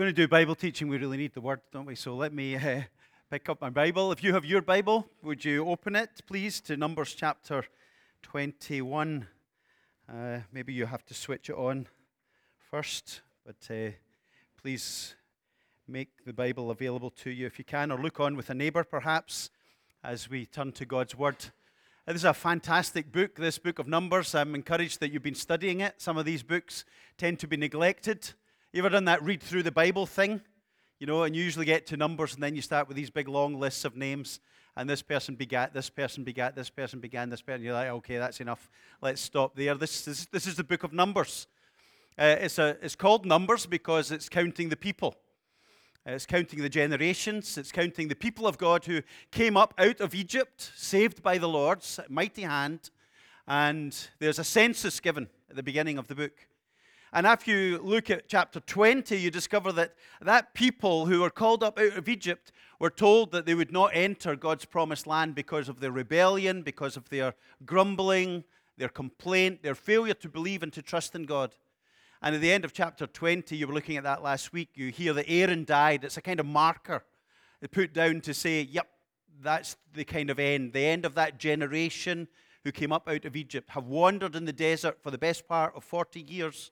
going to do Bible teaching, we really need the word, don't we? So let me uh, pick up my Bible. If you have your Bible, would you open it, please, to Numbers chapter 21? Uh, maybe you have to switch it on first, but uh, please make the Bible available to you if you can, or look on with a neighbor perhaps as we turn to God's Word. This is a fantastic book, this book of Numbers. I'm encouraged that you've been studying it. Some of these books tend to be neglected. You ever done that read through the Bible thing? You know, and you usually get to numbers and then you start with these big long lists of names. And this person begat, this person begat, this person began, this person. You're like, okay, that's enough. Let's stop there. This, this, this is the book of Numbers. Uh, it's, a, it's called Numbers because it's counting the people. It's counting the generations. It's counting the people of God who came up out of Egypt, saved by the Lord's mighty hand. And there's a census given at the beginning of the book. And if you look at chapter 20, you discover that that people who were called up out of Egypt were told that they would not enter God's promised land because of their rebellion, because of their grumbling, their complaint, their failure to believe and to trust in God. And at the end of chapter 20, you were looking at that last week, you hear that Aaron died. It's a kind of marker they put down to say, yep, that's the kind of end, the end of that generation who came up out of Egypt, have wandered in the desert for the best part of 40 years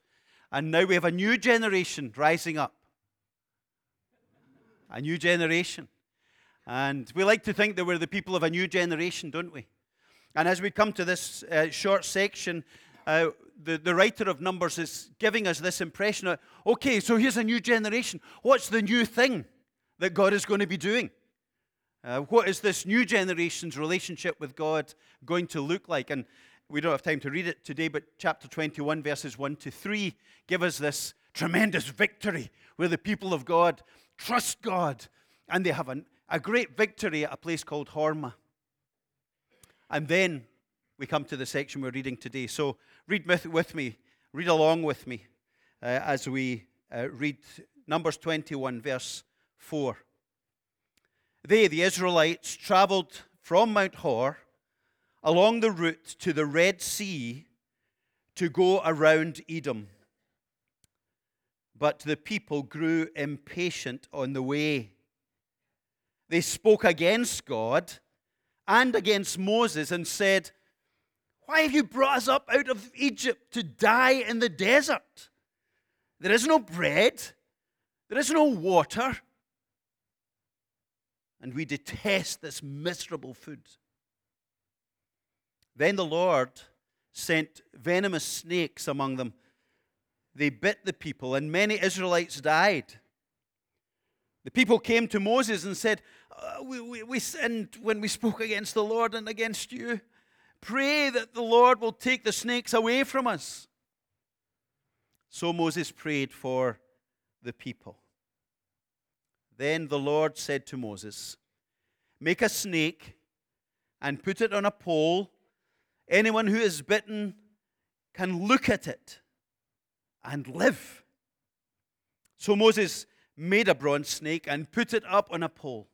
and now we have a new generation rising up. A new generation. And we like to think that we're the people of a new generation, don't we? And as we come to this uh, short section, uh, the, the writer of Numbers is giving us this impression of okay, so here's a new generation. What's the new thing that God is going to be doing? Uh, what is this new generation's relationship with God going to look like? And we don't have time to read it today, but chapter 21, verses 1 to 3 give us this tremendous victory where the people of God trust God and they have an, a great victory at a place called Hormah. And then we come to the section we're reading today. So read with me, read along with me uh, as we uh, read Numbers 21, verse 4. They, the Israelites, traveled from Mount Hor along the route to the Red Sea to go around Edom. But the people grew impatient on the way. They spoke against God and against Moses and said, Why have you brought us up out of Egypt to die in the desert? There is no bread, there is no water, and we detest this miserable food. Then the Lord sent venomous snakes among them. They bit the people, and many Israelites died. The people came to Moses and said, uh, we, we, we sinned when we spoke against the Lord and against you. Pray that the Lord will take the snakes away from us. So Moses prayed for the people. Then the Lord said to Moses, Make a snake and put it on a pole Anyone who is bitten can look at it and live. So Moses made a bronze snake and put it up on a pole.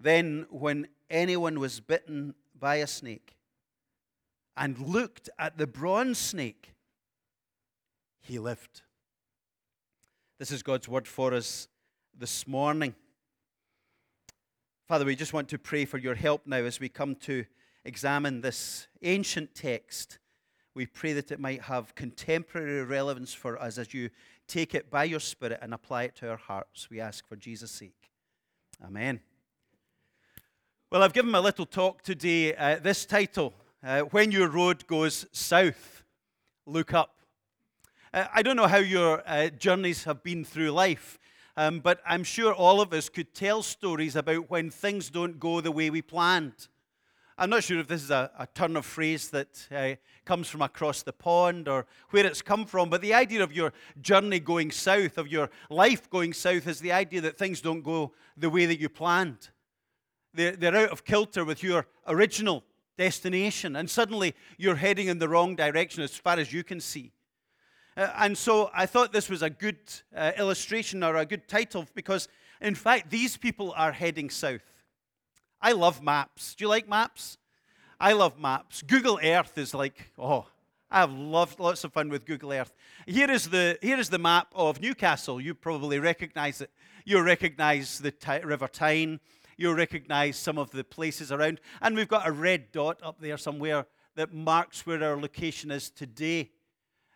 Then, when anyone was bitten by a snake and looked at the bronze snake, he lived. This is God's word for us this morning. Father, we just want to pray for your help now as we come to examine this ancient text, we pray that it might have contemporary relevance for us as you take it by your Spirit and apply it to our hearts. We ask for Jesus' sake. Amen. Well, I've given a little talk today. Uh, this title, uh, When Your Road Goes South, Look Up. Uh, I don't know how your uh, journeys have been through life, um, but I'm sure all of us could tell stories about when things don't go the way we planned. I'm not sure if this is a, a turn of phrase that uh, comes from across the pond or where it's come from, but the idea of your journey going south, of your life going south, is the idea that things don't go the way that you planned. They're, they're out of kilter with your original destination, and suddenly you're heading in the wrong direction as far as you can see. Uh, and so I thought this was a good uh, illustration or a good title because, in fact, these people are heading south. I love maps. Do you like maps? I love maps. Google Earth is like, oh, I have loved lots of fun with Google Earth. Here is the, here is the map of Newcastle. You probably recognize it. You'll recognize the Ty- River Tyne. You'll recognize some of the places around. And we've got a red dot up there somewhere that marks where our location is today.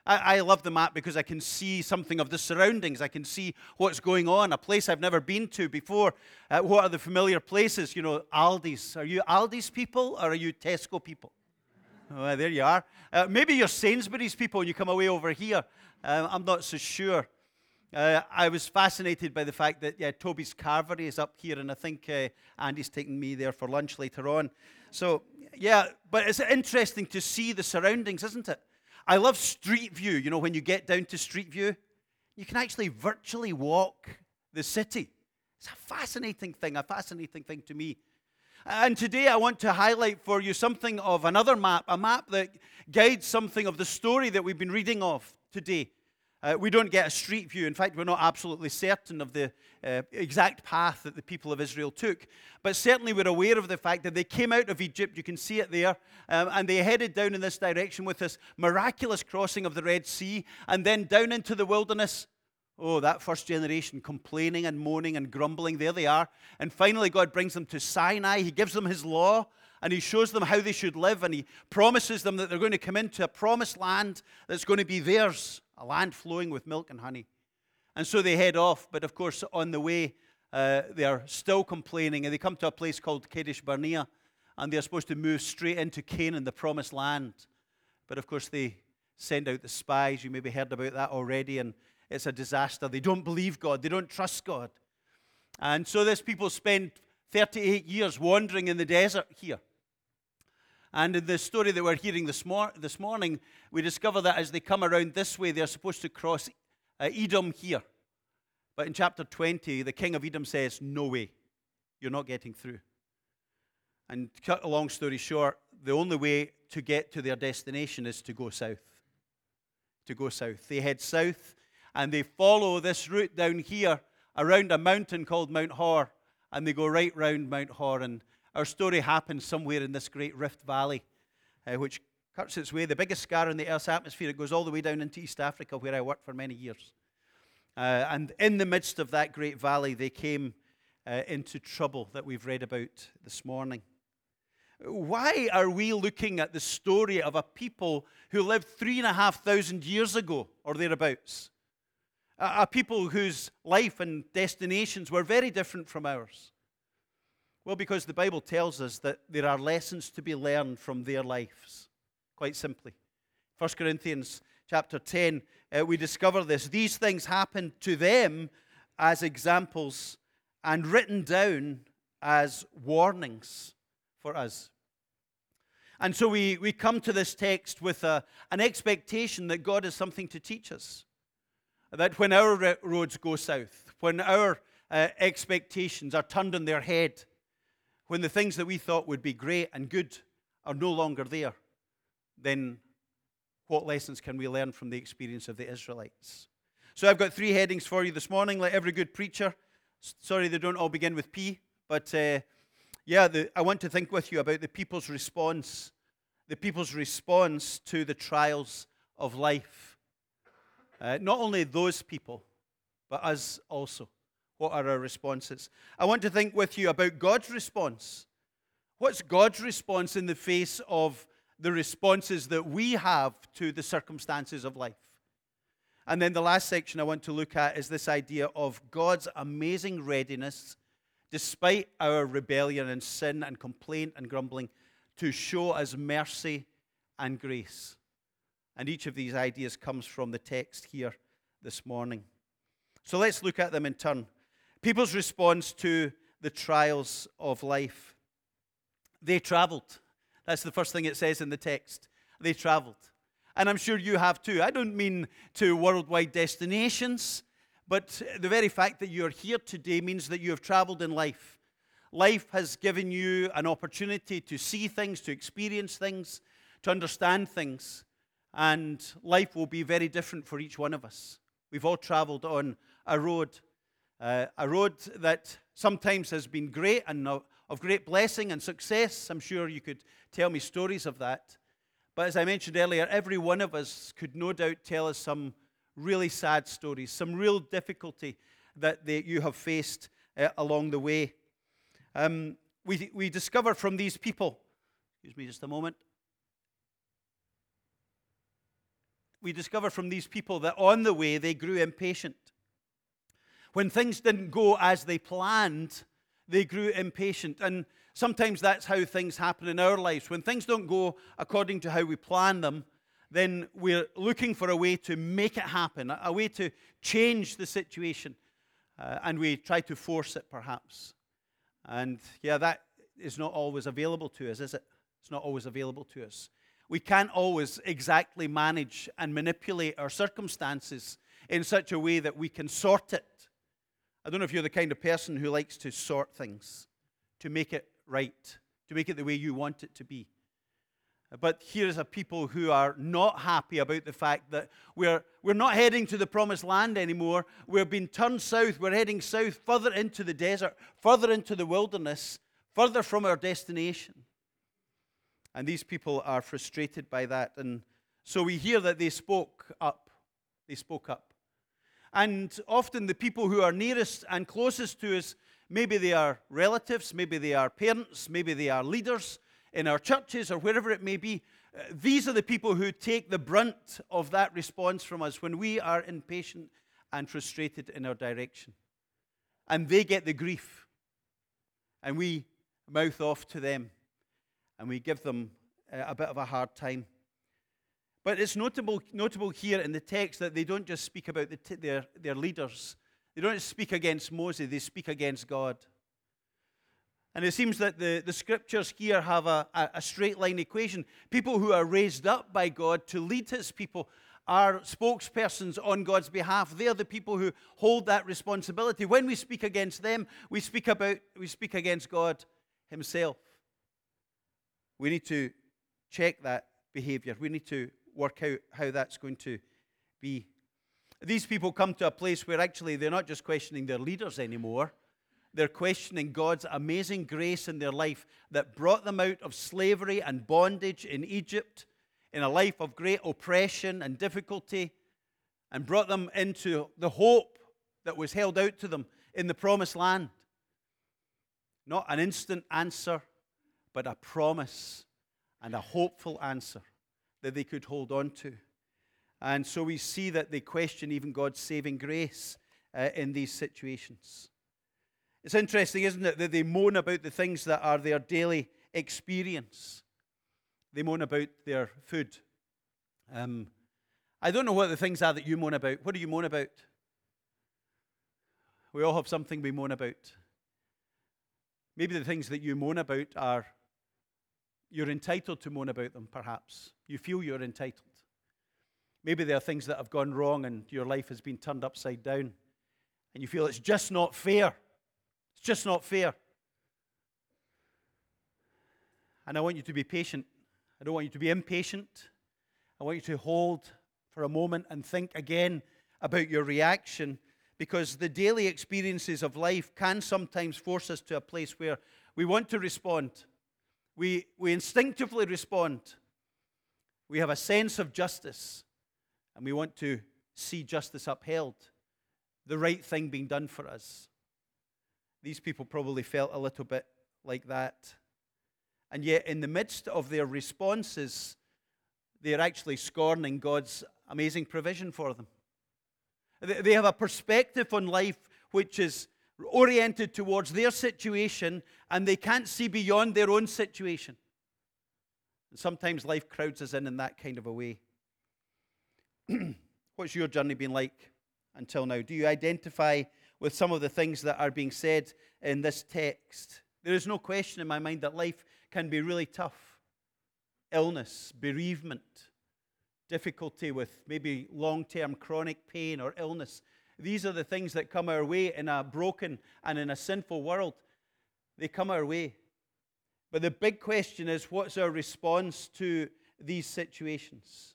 I, I, love the map because I can see something of the surroundings. I can see what's going on, a place I've never been to before. Uh, what are the familiar places? You know, Aldi's. Are you Aldi's people or are you Tesco people? Oh, there you are. Uh, maybe you're Sainsbury's people and you come away over here. Uh, I'm not so sure. Uh, I was fascinated by the fact that yeah, Toby's Carvery is up here, and I think uh, Andy's taking me there for lunch later on. So, yeah, but it's interesting to see the surroundings, isn't it? I love Street View. You know, when you get down to Street View, you can actually virtually walk the city. It's a fascinating thing, a fascinating thing to me. And today I want to highlight for you something of another map, a map that guides something of the story that we've been reading of today. Uh, we don't get a street view. In fact, we're not absolutely certain of the uh, exact path that the people of Israel took. But certainly we're aware of the fact that they came out of Egypt, you can see it there, um, and they headed down in this direction with this miraculous crossing of the Red Sea, and then down into the wilderness Oh, that first generation complaining and moaning and grumbling. There they are. And finally, God brings them to Sinai. He gives them His law and He shows them how they should live. And He promises them that they're going to come into a promised land that's going to be theirs, a land flowing with milk and honey. And so they head off. But of course, on the way, uh, they're still complaining. And they come to a place called Kadesh Barnea. And they're supposed to move straight into Canaan, the promised land. But of course, they send out the spies. You maybe heard about that already. And it's a disaster. They don't believe God, they don't trust God. And so these people spend 38 years wandering in the desert here. And in the story that we're hearing this, mor- this morning, we discover that as they come around this way, they're supposed to cross uh, Edom here. But in chapter 20, the king of Edom says, No way, you're not getting through. And cut a long story short, the only way to get to their destination is to go south. To go south. They head south and they follow this route down here around a mountain called Mount Hor, and they go right round Mount Hor. And our story happens somewhere in this great Rift Valley, uh, which cuts its way, the biggest scar in the Earth's atmosphere. It goes all the way down into East Africa, where I worked for many years. Uh, and in the midst of that great valley, they came uh, into trouble that we've read about this morning. Why are we looking at the story of a people who lived three and a half thousand years ago or thereabouts? a people whose life and destinations were very different from ours? Well, because the Bible tells us that there are lessons to be learned from their lives, quite simply. 1 Corinthians chapter 10, uh, we discover this. These things happened to them as examples and written down as warnings for us. And so we, we come to this text with a, an expectation that God has something to teach us that when our roads go south, when our uh, expectations are turned on their head, when the things that we thought would be great and good are no longer there, then what lessons can we learn from the experience of the Israelites? So I've got three headings for you this morning, like every good preacher. Sorry, they don't all begin with P, but uh, yeah, the, I want to think with you about the people's response, the people's response to the trials of life. Uh, not only those people, but us also. What are our responses? I want to think with you about God's response. What's God's response in the face of the responses that we have to the circumstances of life? And then the last section I want to look at is this idea of God's amazing readiness, despite our rebellion and sin and complaint and grumbling, to show us mercy and grace. And each of these ideas comes from the text here this morning. So let's look at them in turn. People's response to the trials of life. They traveled. That's the first thing it says in the text. They traveled. And I'm sure you have too. I don't mean to worldwide destinations, but the very fact that you're here today means that you have traveled in life. Life has given you an opportunity to see things, to experience things, to understand things and life will be very different for each one of us. We've all traveled on a road, uh, a road that sometimes has been great and of great blessing and success. I'm sure you could tell me stories of that. But as I mentioned earlier, every one of us could no doubt tell us some really sad stories, some real difficulty that they, you have faced uh, along the way. Um, we, we discover from these people, excuse me just a moment, we discover from these people that on the way they grew impatient. When things didn't go as they planned, they grew impatient. And sometimes that's how things happen in our lives. When things don't go according to how we plan them, then we're looking for a way to make it happen, a way to change the situation. Uh, and we try to force it, perhaps. And yeah, that is not always available to us, is it? It's not always available to us. We can't always exactly manage and manipulate our circumstances in such a way that we can sort it. I don't know if you're the kind of person who likes to sort things, to make it right, to make it the way you want it to be. But here's a people who are not happy about the fact that we're, we're not heading to the promised land anymore. We're being turned south. We're heading south, further into the desert, further into the wilderness, further from our destination. And these people are frustrated by that. And so we hear that they spoke up. They spoke up. And often the people who are nearest and closest to us, maybe they are relatives, maybe they are parents, maybe they are leaders, in our churches or wherever it may be, uh, these are the people who take the brunt of that response from us when we are impatient and frustrated in our direction. And they get the grief. And we mouth off to them and we give them uh, a bit of a hard time. But it's notable, notable here in the text that they don't just speak about the t- their, their leaders. They don't speak against Moses, they speak against God. And it seems that the, the scriptures here have a, a, straight line equation. People who are raised up by God to lead his people are spokespersons on God's behalf. They are the people who hold that responsibility. When we speak against them, we speak about we speak against God himself. We need to check that behavior. We need to work out how that's going to be. These people come to a place where actually they're not just questioning their leaders anymore they're questioning God's amazing grace in their life that brought them out of slavery and bondage in Egypt, in a life of great oppression and difficulty, and brought them into the hope that was held out to them in the promised land. Not an instant answer, but a promise and a hopeful answer that they could hold on to. And so we see that they question even God's saving grace uh, in these situations. It's interesting, isn't it, that they moan about the things that are their daily experience. They moan about their food. Um, I don't know what the things are that you moan about. What do you moan about? We all have something we moan about. Maybe the things that you moan about are you're entitled to moan about them, perhaps. You feel you're entitled. Maybe there are things that have gone wrong and your life has been turned upside down, and you feel it's just not fair it's just not fair. And I want you to be patient. I don't want you to be impatient. I want you to hold for a moment and think again about your reaction because the daily experiences of life can sometimes force us to a place where we want to respond. We, we instinctively respond. We have a sense of justice and we want to see justice upheld, the right thing being done for us. These people probably felt a little bit like that. And yet, in the midst of their responses, they're actually scorning God's amazing provision for them. They have a perspective on life which is oriented towards their situation, and they can't see beyond their own situation. And sometimes life crowds us in in that kind of a way. What's your journey been like until now? Do you identify with some of the things that are being said in this text. There is no question in my mind that life can be really tough illness, bereavement, difficulty with maybe long term chronic pain or illness. These are the things that come our way in a broken and in a sinful world. They come our way. But the big question is what's our response to these situations?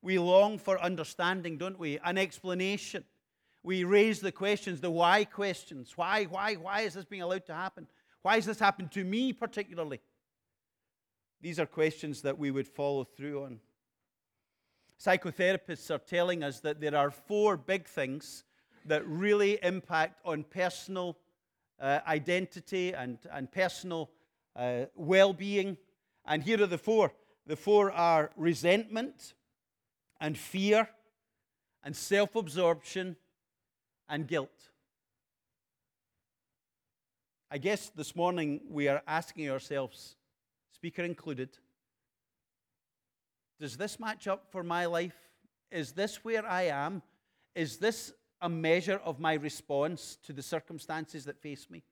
We long for understanding, don't we? An explanation we raise the questions, the why questions. Why, why, why is this being allowed to happen? Why has this happened to me particularly? These are questions that we would follow through on. Psychotherapists are telling us that there are four big things that really impact on personal uh, identity and, and personal uh, well being. And here are the four the four are resentment and fear and self absorption and guilt. I guess this morning we are asking ourselves, speaker included, does this match up for my life? Is this where I am? Is this a measure of my response to the circumstances that face me?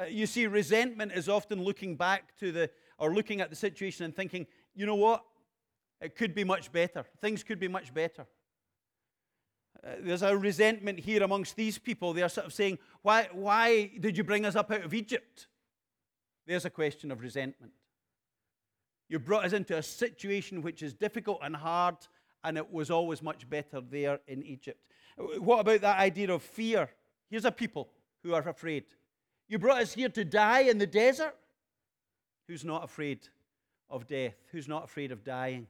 Uh, you see, resentment is often looking back to the, or looking at the situation and thinking, you know what? It could be much better. Things could be much better. Uh, there's a resentment here amongst these people. They are sort of saying, why, why did you bring us up out of Egypt? There's a question of resentment. You brought us into a situation which is difficult and hard, and it was always much better there in Egypt. What about that idea of fear? Here's a people who are afraid. You brought us here to die in the desert? Who's not afraid of death? Who's not afraid of dying?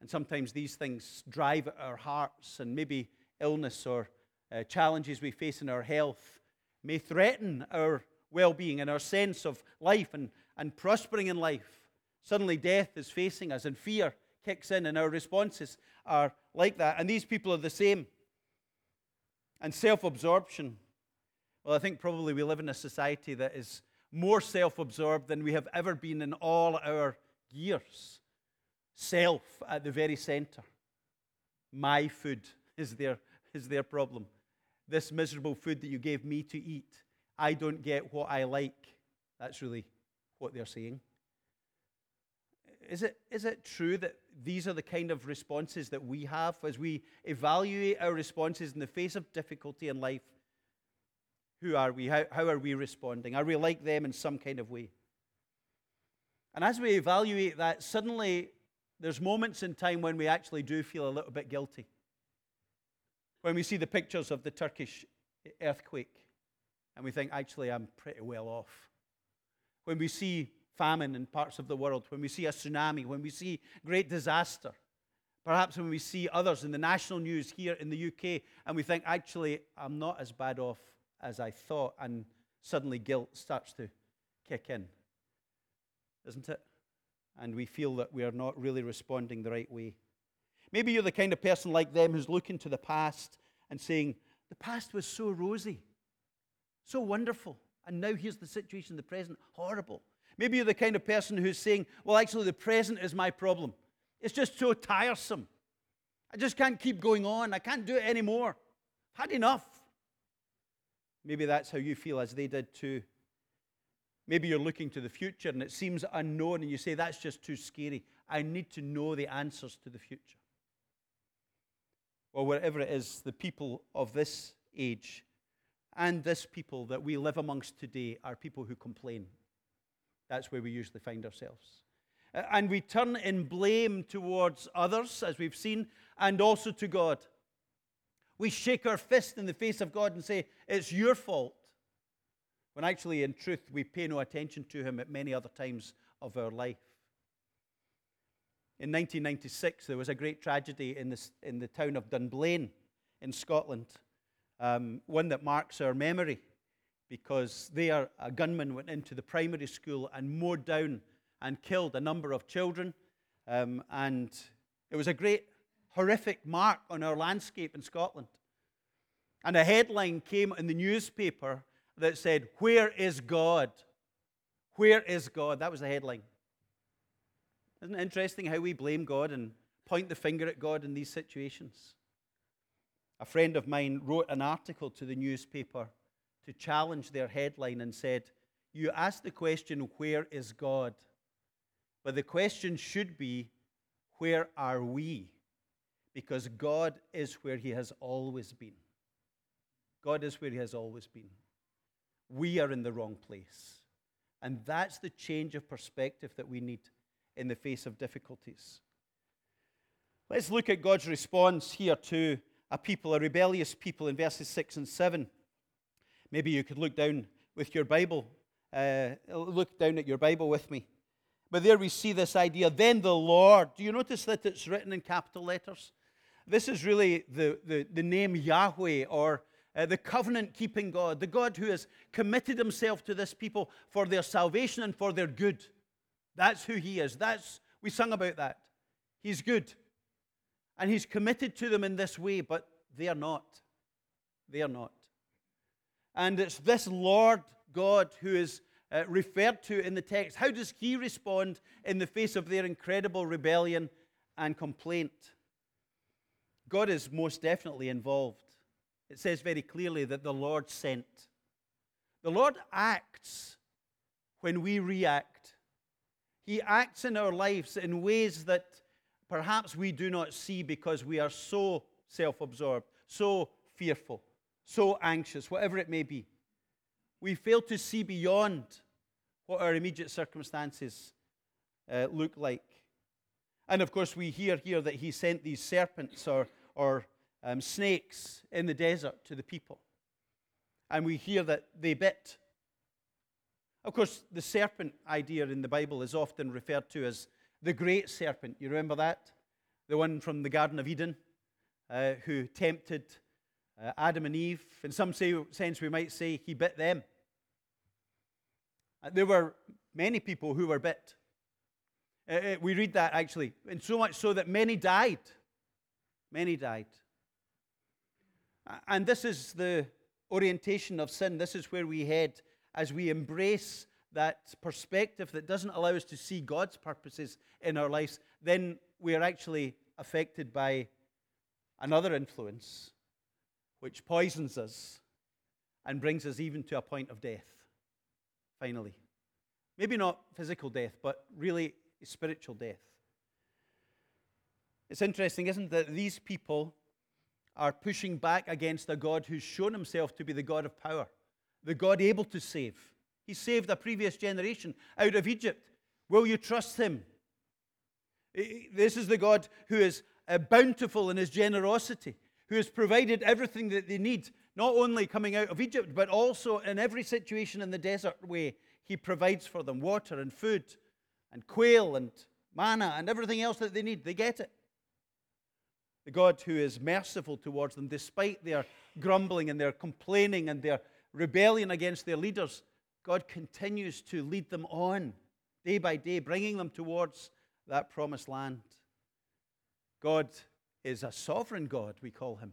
And sometimes these things drive at our hearts, and maybe illness or uh, challenges we face in our health may threaten our well being and our sense of life and, and prospering in life. Suddenly, death is facing us, and fear kicks in, and our responses are like that. And these people are the same. And self absorption. Well, I think probably we live in a society that is more self absorbed than we have ever been in all our years self at the very center. My food is their, is their problem. This miserable food that you gave me to eat, I don't get what I like. That's really what they're saying. Is it, is it true that these are the kind of responses that we have as we evaluate our responses in the face of difficulty in life? Who are we? How, how are we responding? Are we like them in some kind of way? And as we evaluate that, suddenly there's moments in time when we actually do feel a little bit guilty. When we see the pictures of the Turkish earthquake and we think, actually, I'm pretty well off. When we see famine in parts of the world, when we see a tsunami, when we see great disaster, perhaps when we see others in the national news here in the UK and we think, actually, I'm not as bad off as I thought, and suddenly guilt starts to kick in. Isn't it? and we feel that we are not really responding the right way. Maybe you're the kind of person like them who's looking to the past and saying, The past was so rosy, so wonderful, and now here's the situation, the present, horrible. Maybe you're the kind of person who's saying, Well, actually, the present is my problem. It's just so tiresome. I just can't keep going on. I can't do it anymore. I've had enough. Maybe that's how you feel, as they did too. Maybe you're looking to the future and it seems unknown, and you say, That's just too scary. I need to know the answers to the future. Or wherever it is, the people of this age and this people that we live amongst today are people who complain. That's where we usually find ourselves. And we turn in blame towards others, as we've seen, and also to God. We shake our fist in the face of God and say, It's your fault when actually, in truth, we pay no attention to him at many other times of our life. In 1996, there was a great tragedy in, this, in the town of Dunblane in Scotland, um, one that marks our memory because there a gunman went into the primary school and mowed down and killed a number of children. Um, and it was a great, horrific mark on our landscape in Scotland. And a headline came in the newspaper that said, Where is God? Where is God? That was the headline. Isn't it interesting how we blame God and point the finger at God in these situations? A friend of mine wrote an article to the newspaper to challenge their headline and said, You ask the question, Where is God? But the question should be, Where are we? Because God is where He has always been. God is where He has always been we are in the wrong place. And that's the change of perspective that we need in the face of difficulties. Let's look at God's response here to a people, a rebellious people, in verses 6 and 7. Maybe you could look down with your Bible, uh, look down at your Bible with me But there we see this idea. Then the Lord. Do you notice that it's written in capital letters? This is really the, the, the name Yahweh or uh, the covenant keeping God, the God who has committed himself to this people for their salvation and for their good. That's who he is. That's we sung about that. He's good. And he's committed to them in this way, but they are not. They are not. And it's this Lord God who is uh, referred to in the text. How does he respond in the face of their incredible rebellion and complaint? God is most definitely involved. It says very clearly that the Lord sent. The Lord acts when we react. He acts in our lives in ways that perhaps we do not see because we are so self absorbed, so fearful, so anxious, whatever it may be. We fail to see beyond what our immediate circumstances uh, look like. And of course, we hear here that he sent these serpents or, or um, snakes in the desert to the people. And we hear that they bit. Of course, the serpent idea in the Bible is often referred to as the great serpent. You remember that? The one from the Garden of Eden uh, who tempted uh, Adam and Eve. In some say, sense, we might say he bit them. Uh, there were many people who were bit. Uh, uh, we read that actually, and so much so that many died. Many died. And this is the orientation of sin. This is where we head as we embrace that perspective that doesn't allow us to see God's purposes in our lives. Then we are actually affected by another influence which poisons us and brings us even to a point of death, finally. Maybe not physical death, but really spiritual death. It's interesting, isn't it, that these people are pushing back against a God who's shown himself to be the God of power, the God able to save. He saved a previous generation out of Egypt. Will you trust him? This is the God who is uh, bountiful in his generosity, who has provided everything that they need, not only coming out of Egypt, but also in every situation in the desert way. He provides for them water and food and quail and manna and everything else that they need. They get it. The God who is merciful towards them, despite their grumbling and their complaining and their rebellion against their leaders, God continues to lead them on day by day, bringing them towards that promised land. God is a sovereign God, we call him.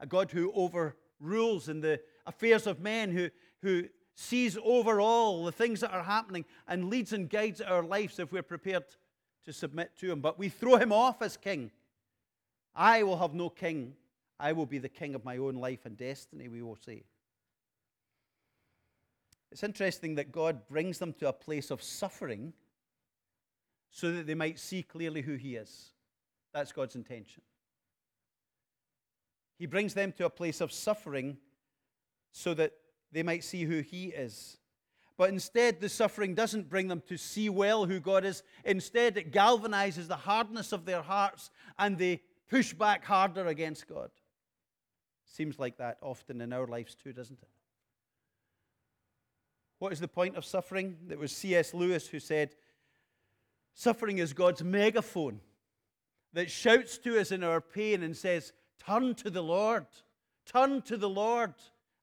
A God who overrules in the affairs of men, who, who sees over all the things that are happening and leads and guides our lives if we're prepared to submit to him. But we throw him off as king. I will have no king. I will be the king of my own life and destiny, we will say. It's interesting that God brings them to a place of suffering so that they might see clearly who He is. That's God's intention. He brings them to a place of suffering so that they might see who He is. But instead, the suffering doesn't bring them to see well who God is. Instead, it galvanizes the hardness of their hearts and they push back harder against God. Seems like that often in our lives too, doesn't it? What is the point of suffering? It was C.S. Lewis who said, Suffering is God's megaphone that shouts to us in our pain and says, Turn to the Lord, turn to the Lord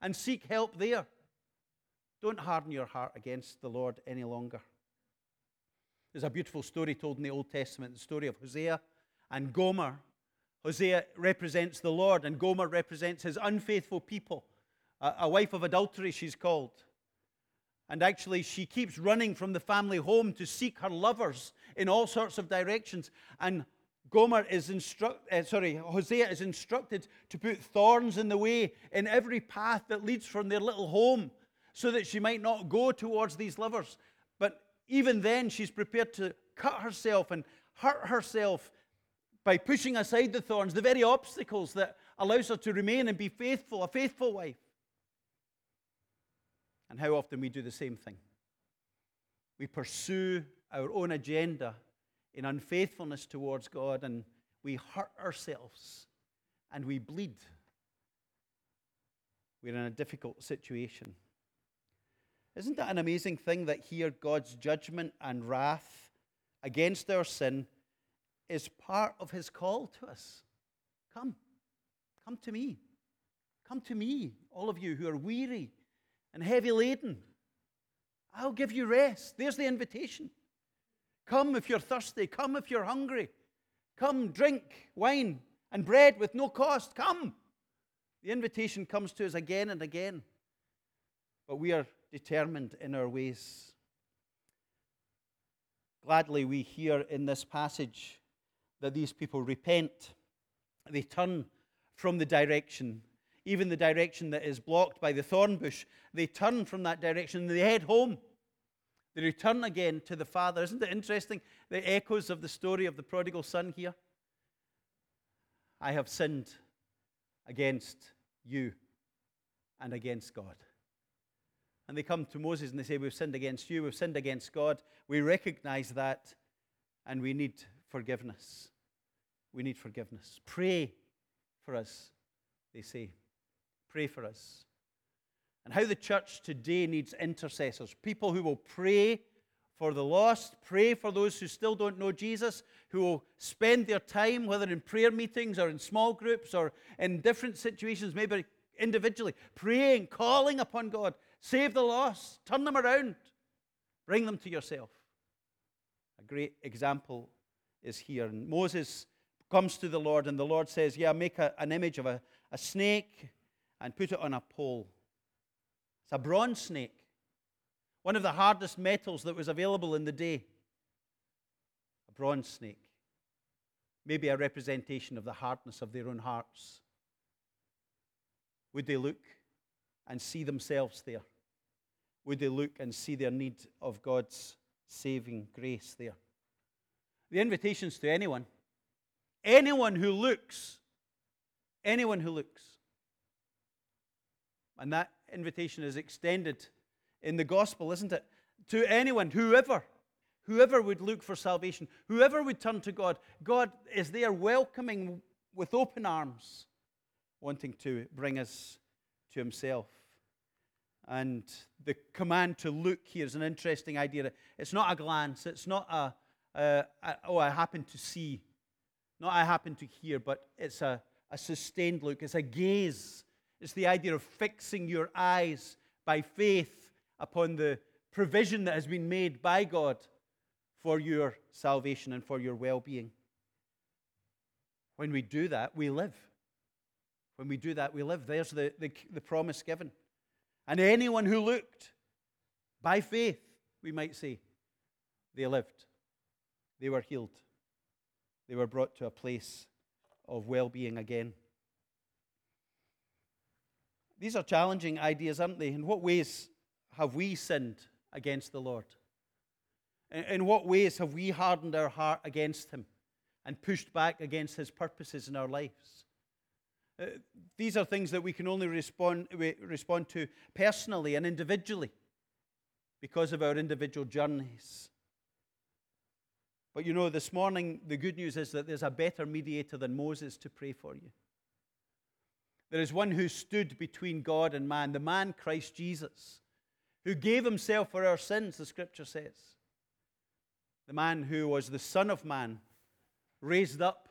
and seek help there. Don't harden your heart against the Lord any longer. There's a beautiful story told in the Old Testament, the story of Hosea and Gomer. Hosea represents the Lord, and Gomer represents his unfaithful people. A, wife of adultery, she's called. And actually, she keeps running from the family home to seek her lovers in all sorts of directions. And Gomer is instruct, uh, sorry, Hosea is instructed to put thorns in the way in every path that leads from their little home so that she might not go towards these lovers. But even then, she's prepared to cut herself and hurt herself by pushing aside the thorns, the very obstacles that allows her to remain and be faithful, a faithful wife. And how often we do the same thing. We pursue our own agenda in unfaithfulness towards God, and we hurt ourselves and we bleed. We're in a difficult situation. Isn't that an amazing thing that here God's judgment and wrath against our sin is part of his call to us. Come, come to me. Come to me, all of you who are weary and heavy laden. I'll give you rest. There's the invitation. Come if you're thirsty. Come if you're hungry. Come, drink wine and bread with no cost. Come. The invitation comes to us again and again. But we are determined in our ways. Gladly, we hear in this passage that these people repent. They turn from the direction, even the direction that is blocked by the thorn bush. They turn from that direction and they head home. They return again to the Father. Isn't it interesting? The echoes of the story of the prodigal son here. I have sinned against you and against God. And they come to Moses and they say, We've sinned against you, we've sinned against God. We recognize that and we need forgiveness. We need forgiveness. Pray for us, they say. Pray for us and how the church today needs intercessors people who will pray for the lost, pray for those who still don't know Jesus, who will spend their time, whether in prayer meetings or in small groups or in different situations, maybe individually, praying, calling upon God. Save the lost, turn them around, bring them to yourself. A great example is here. And Moses comes to the Lord, and the Lord says, Yeah, make a, an image of a, a snake and put it on a pole. It's a bronze snake, one of the hardest metals that was available in the day. A bronze snake. Maybe a representation of the hardness of their own hearts. Would they look and see themselves there? Would they look and see their need of God's saving grace there? The invitations to anyone, anyone who looks, anyone who looks. And that invitation is extended in the gospel, isn't it? To anyone, whoever, whoever would look for salvation, whoever would turn to God, God is there welcoming with open arms, wanting to bring us to Himself. And the command to look here is an interesting idea. It's not a glance, it's not a, a, oh, I happen to see, not I happen to hear, but it's a, a sustained look, it's a gaze it's the idea of fixing your eyes by faith upon the provision that has been made by God for your salvation and for your well being. When we do that, we live. When we do that, we live. There's the, the, the promise given. And anyone who looked by faith, we might say, they lived. They were healed. They were brought to a place of well being again. These are challenging ideas, aren't they? In what ways have we sinned against the Lord? In what ways have we hardened our heart against Him and pushed back against His purposes in our lives? Uh, these are things that we can only respond, respond to personally and individually because of our individual journeys. But you know, this morning, the good news is that there's a better mediator than Moses to pray for you. There is one who stood between God and man, the man Christ Jesus, who gave himself for our sins, the scripture says. The man who was the Son of Man, raised up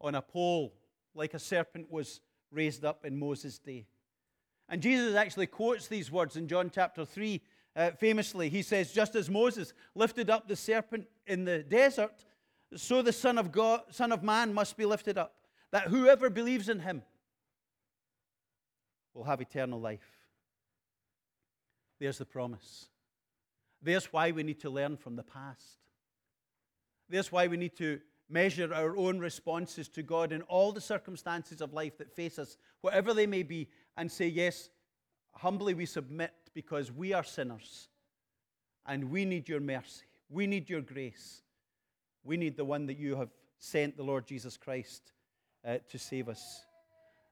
on a pole like a serpent was raised up in Moses' day. And Jesus actually quotes these words in John chapter 3 uh, famously. He says, Just as Moses lifted up the serpent in the desert, so the Son of God, Son of Man must be lifted up, that whoever believes in him will have eternal life. There's the promise. There's why we need to learn from the past. There's why we need to measure our own responses to God in all the circumstances of life that face us, whatever they may be, and say, Yes, humbly we submit because we are sinners and we need your mercy. We need your grace. We need the one that you have sent, the Lord Jesus Christ, uh, to save us.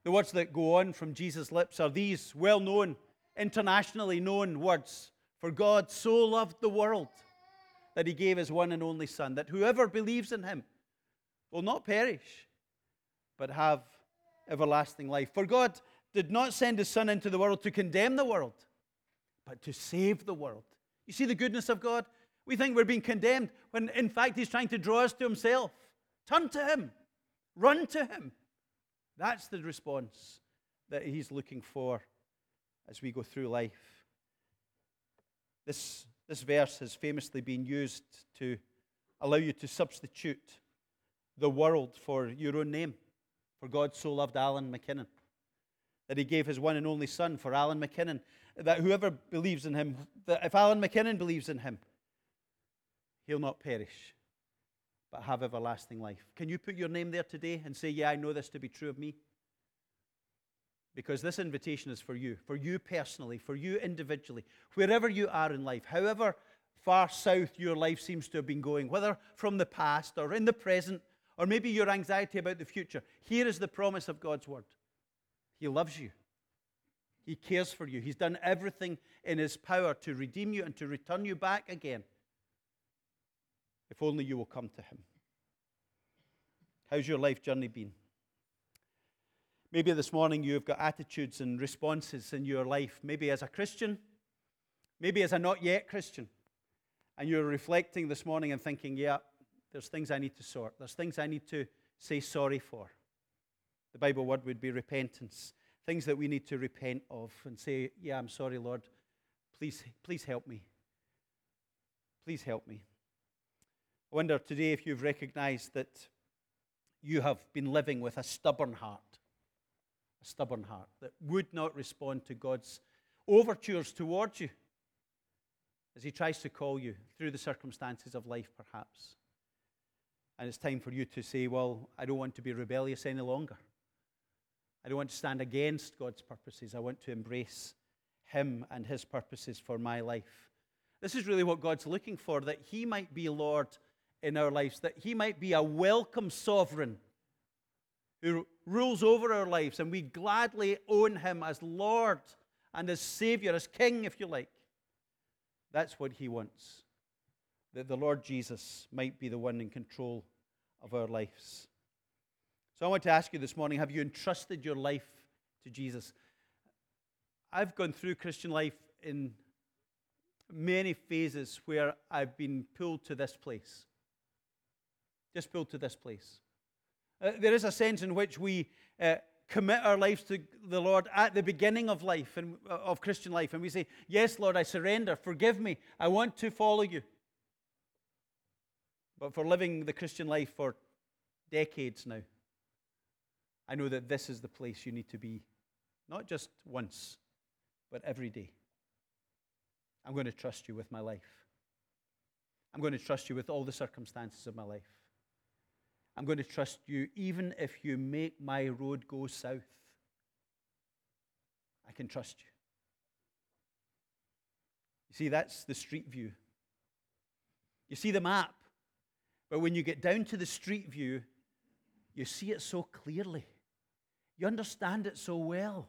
The words that go on from Jesus' lips are these well known, internationally known words For God so loved the world that he gave his one and only Son, that whoever believes in him will not perish, but have everlasting life. For God did not send his Son into the world to condemn the world, but to save the world. You see the goodness of God? We think we're being condemned when in fact he's trying to draw us to himself. Turn to him, run to him. That's the response that he's looking for as we go through life. This, this verse has famously been used to allow you to substitute the world for your own name. For God so loved Alan McKinnon that he gave his one and only son for Alan McKinnon. That whoever believes in him, that if Alan McKinnon believes in him, he'll not perish, but have everlasting life. Can you put your name there today and say, Yeah, I know this to be true of me? Because this invitation is for you, for you personally, for you individually, wherever you are in life, however far south your life seems to have been going, whether from the past or in the present, or maybe your anxiety about the future. Here is the promise of God's word He loves you, He cares for you, He's done everything in His power to redeem you and to return you back again. If only you will come to Him. How's your life journey been? Maybe this morning you've got attitudes and responses in your life, maybe as a Christian, maybe as a not yet Christian. And you're reflecting this morning and thinking, yeah, there's things I need to sort. There's things I need to say sorry for. The Bible word would be repentance. Things that we need to repent of and say, yeah, I'm sorry, Lord. Please, please help me. Please help me. I wonder today if you've recognized that you have been living with a stubborn heart a stubborn heart that would not respond to God's overtures towards you as He tries to call you through the circumstances of life, perhaps. And it's time for you to say, Well, I don't want to be rebellious any longer. I don't want to stand against God's purposes. I want to embrace Him and His purposes for my life. This is really what God's looking for that He might be Lord in our lives, that He might be a welcome sovereign who rules over our lives, and we gladly own him as Lord and as Savior, as King, if you like. That's what he wants. That the Lord Jesus might be the one in control of our lives. So I want to ask you this morning have you entrusted your life to Jesus? I've gone through Christian life in many phases where I've been pulled to this place. Just pulled to this place. Uh, there is a sense in which we uh, commit our lives to the Lord at the beginning of life and uh, of Christian life, and we say, "Yes, Lord, I surrender. Forgive me. I want to follow you." But for living the Christian life for decades now, I know that this is the place you need to be, not just once, but every day. I'm going to trust you with my life. I'm going to trust you with all the circumstances of my life. I'm going to trust you even if you make my road go south. I can trust you. You see, that's the street view. You see the map, but when you get down to the street view, you see it so clearly. You understand it so well.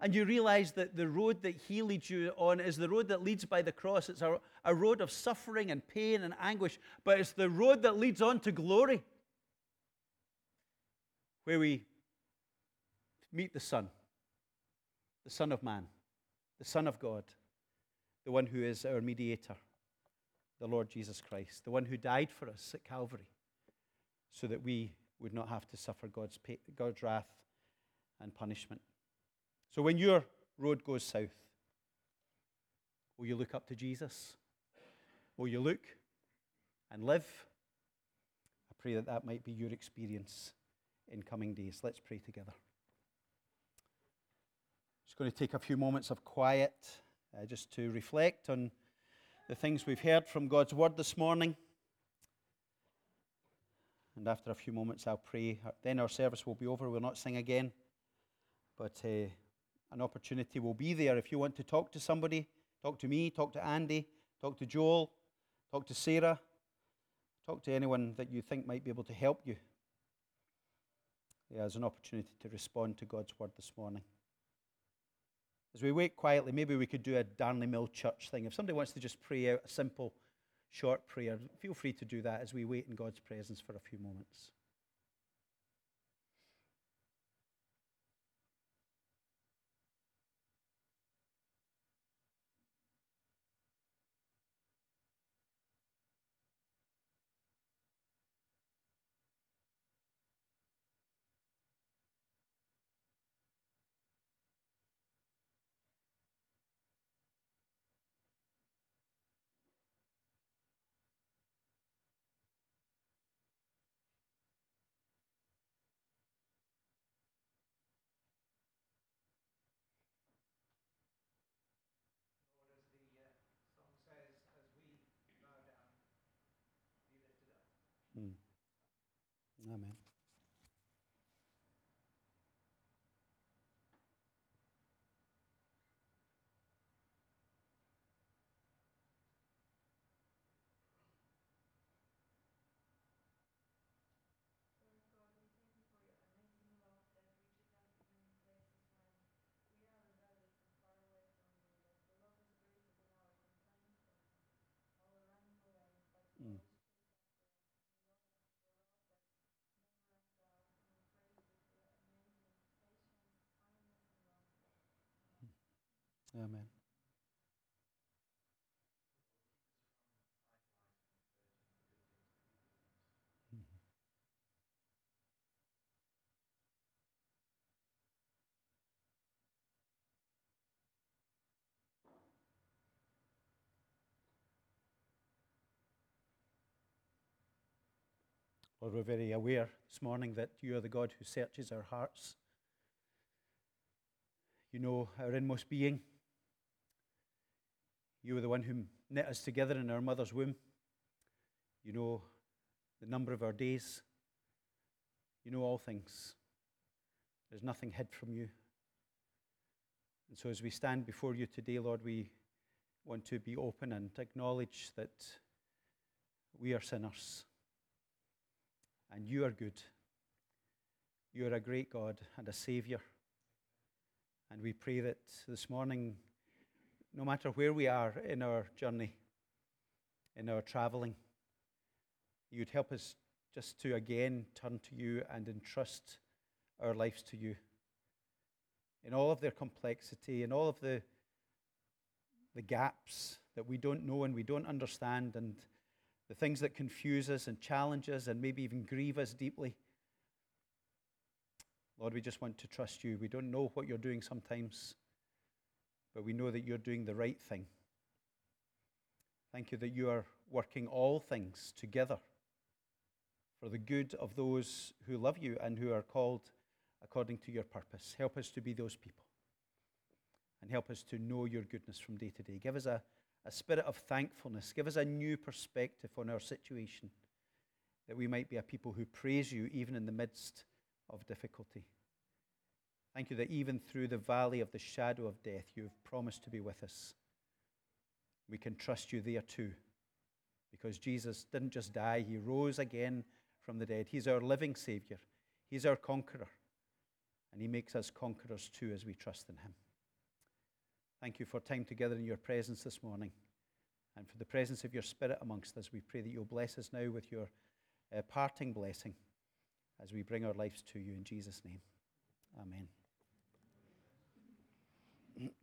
And you realize that the road that he leads you on is the road that leads by the cross. It's a, a road of suffering and pain and anguish, but it's the road that leads on to glory, where we meet the Son, the Son of Man, the Son of God, the one who is our mediator, the Lord Jesus Christ, the one who died for us at Calvary, so that we would not have to suffer God's, God's wrath and punishment. So when your road goes south, will you look up to Jesus? Will you look and live? I pray that that might be your experience in coming days. Let's pray together. Just going to take a few moments of quiet uh, just to reflect on the things we've heard from God's word this morning. And after a few moments, I'll pray. Then our service will be over. We'll not sing again. But uh, an opportunity will be there if you want to talk to somebody. Talk to me, talk to Andy, talk to Joel, talk to Sarah, talk to anyone that you think might be able to help you. There's an opportunity to respond to God's word this morning. As we wait quietly, maybe we could do a Darnley Mill Church thing. If somebody wants to just pray out a simple, short prayer, feel free to do that as we wait in God's presence for a few moments. Amen. Amen. Lord, we're very aware this morning that you are the God who searches our hearts. You know our inmost being. You are the one who knit us together in our mother's womb. You know the number of our days. You know all things. There's nothing hid from you. And so, as we stand before you today, Lord, we want to be open and acknowledge that we are sinners and you are good. You are a great God and a Savior. And we pray that this morning, no matter where we are in our journey, in our traveling, you'd help us just to again turn to you and entrust our lives to you. In all of their complexity, in all of the, the gaps that we don't know and we don't understand, and the things that confuse us and challenge us and maybe even grieve us deeply. Lord, we just want to trust you. We don't know what you're doing sometimes, but we know that you're doing the right thing. Thank you that you are working all things together for the good of those who love you and who are called according to your purpose. Help us to be those people and help us to know your goodness from day to day. Give us a a spirit of thankfulness. Give us a new perspective on our situation, that we might be a people who praise you even in the midst of difficulty. Thank you that even through the valley of the shadow of death, you have promised to be with us. We can trust you there too, because Jesus didn't just die, he rose again from the dead. He's our living Savior, He's our conqueror, and He makes us conquerors too as we trust in Him. Thank you for time together in your presence this morning and for the presence of your Spirit amongst us. We pray that you'll bless us now with your uh, parting blessing as we bring our lives to you in Jesus' name. Amen.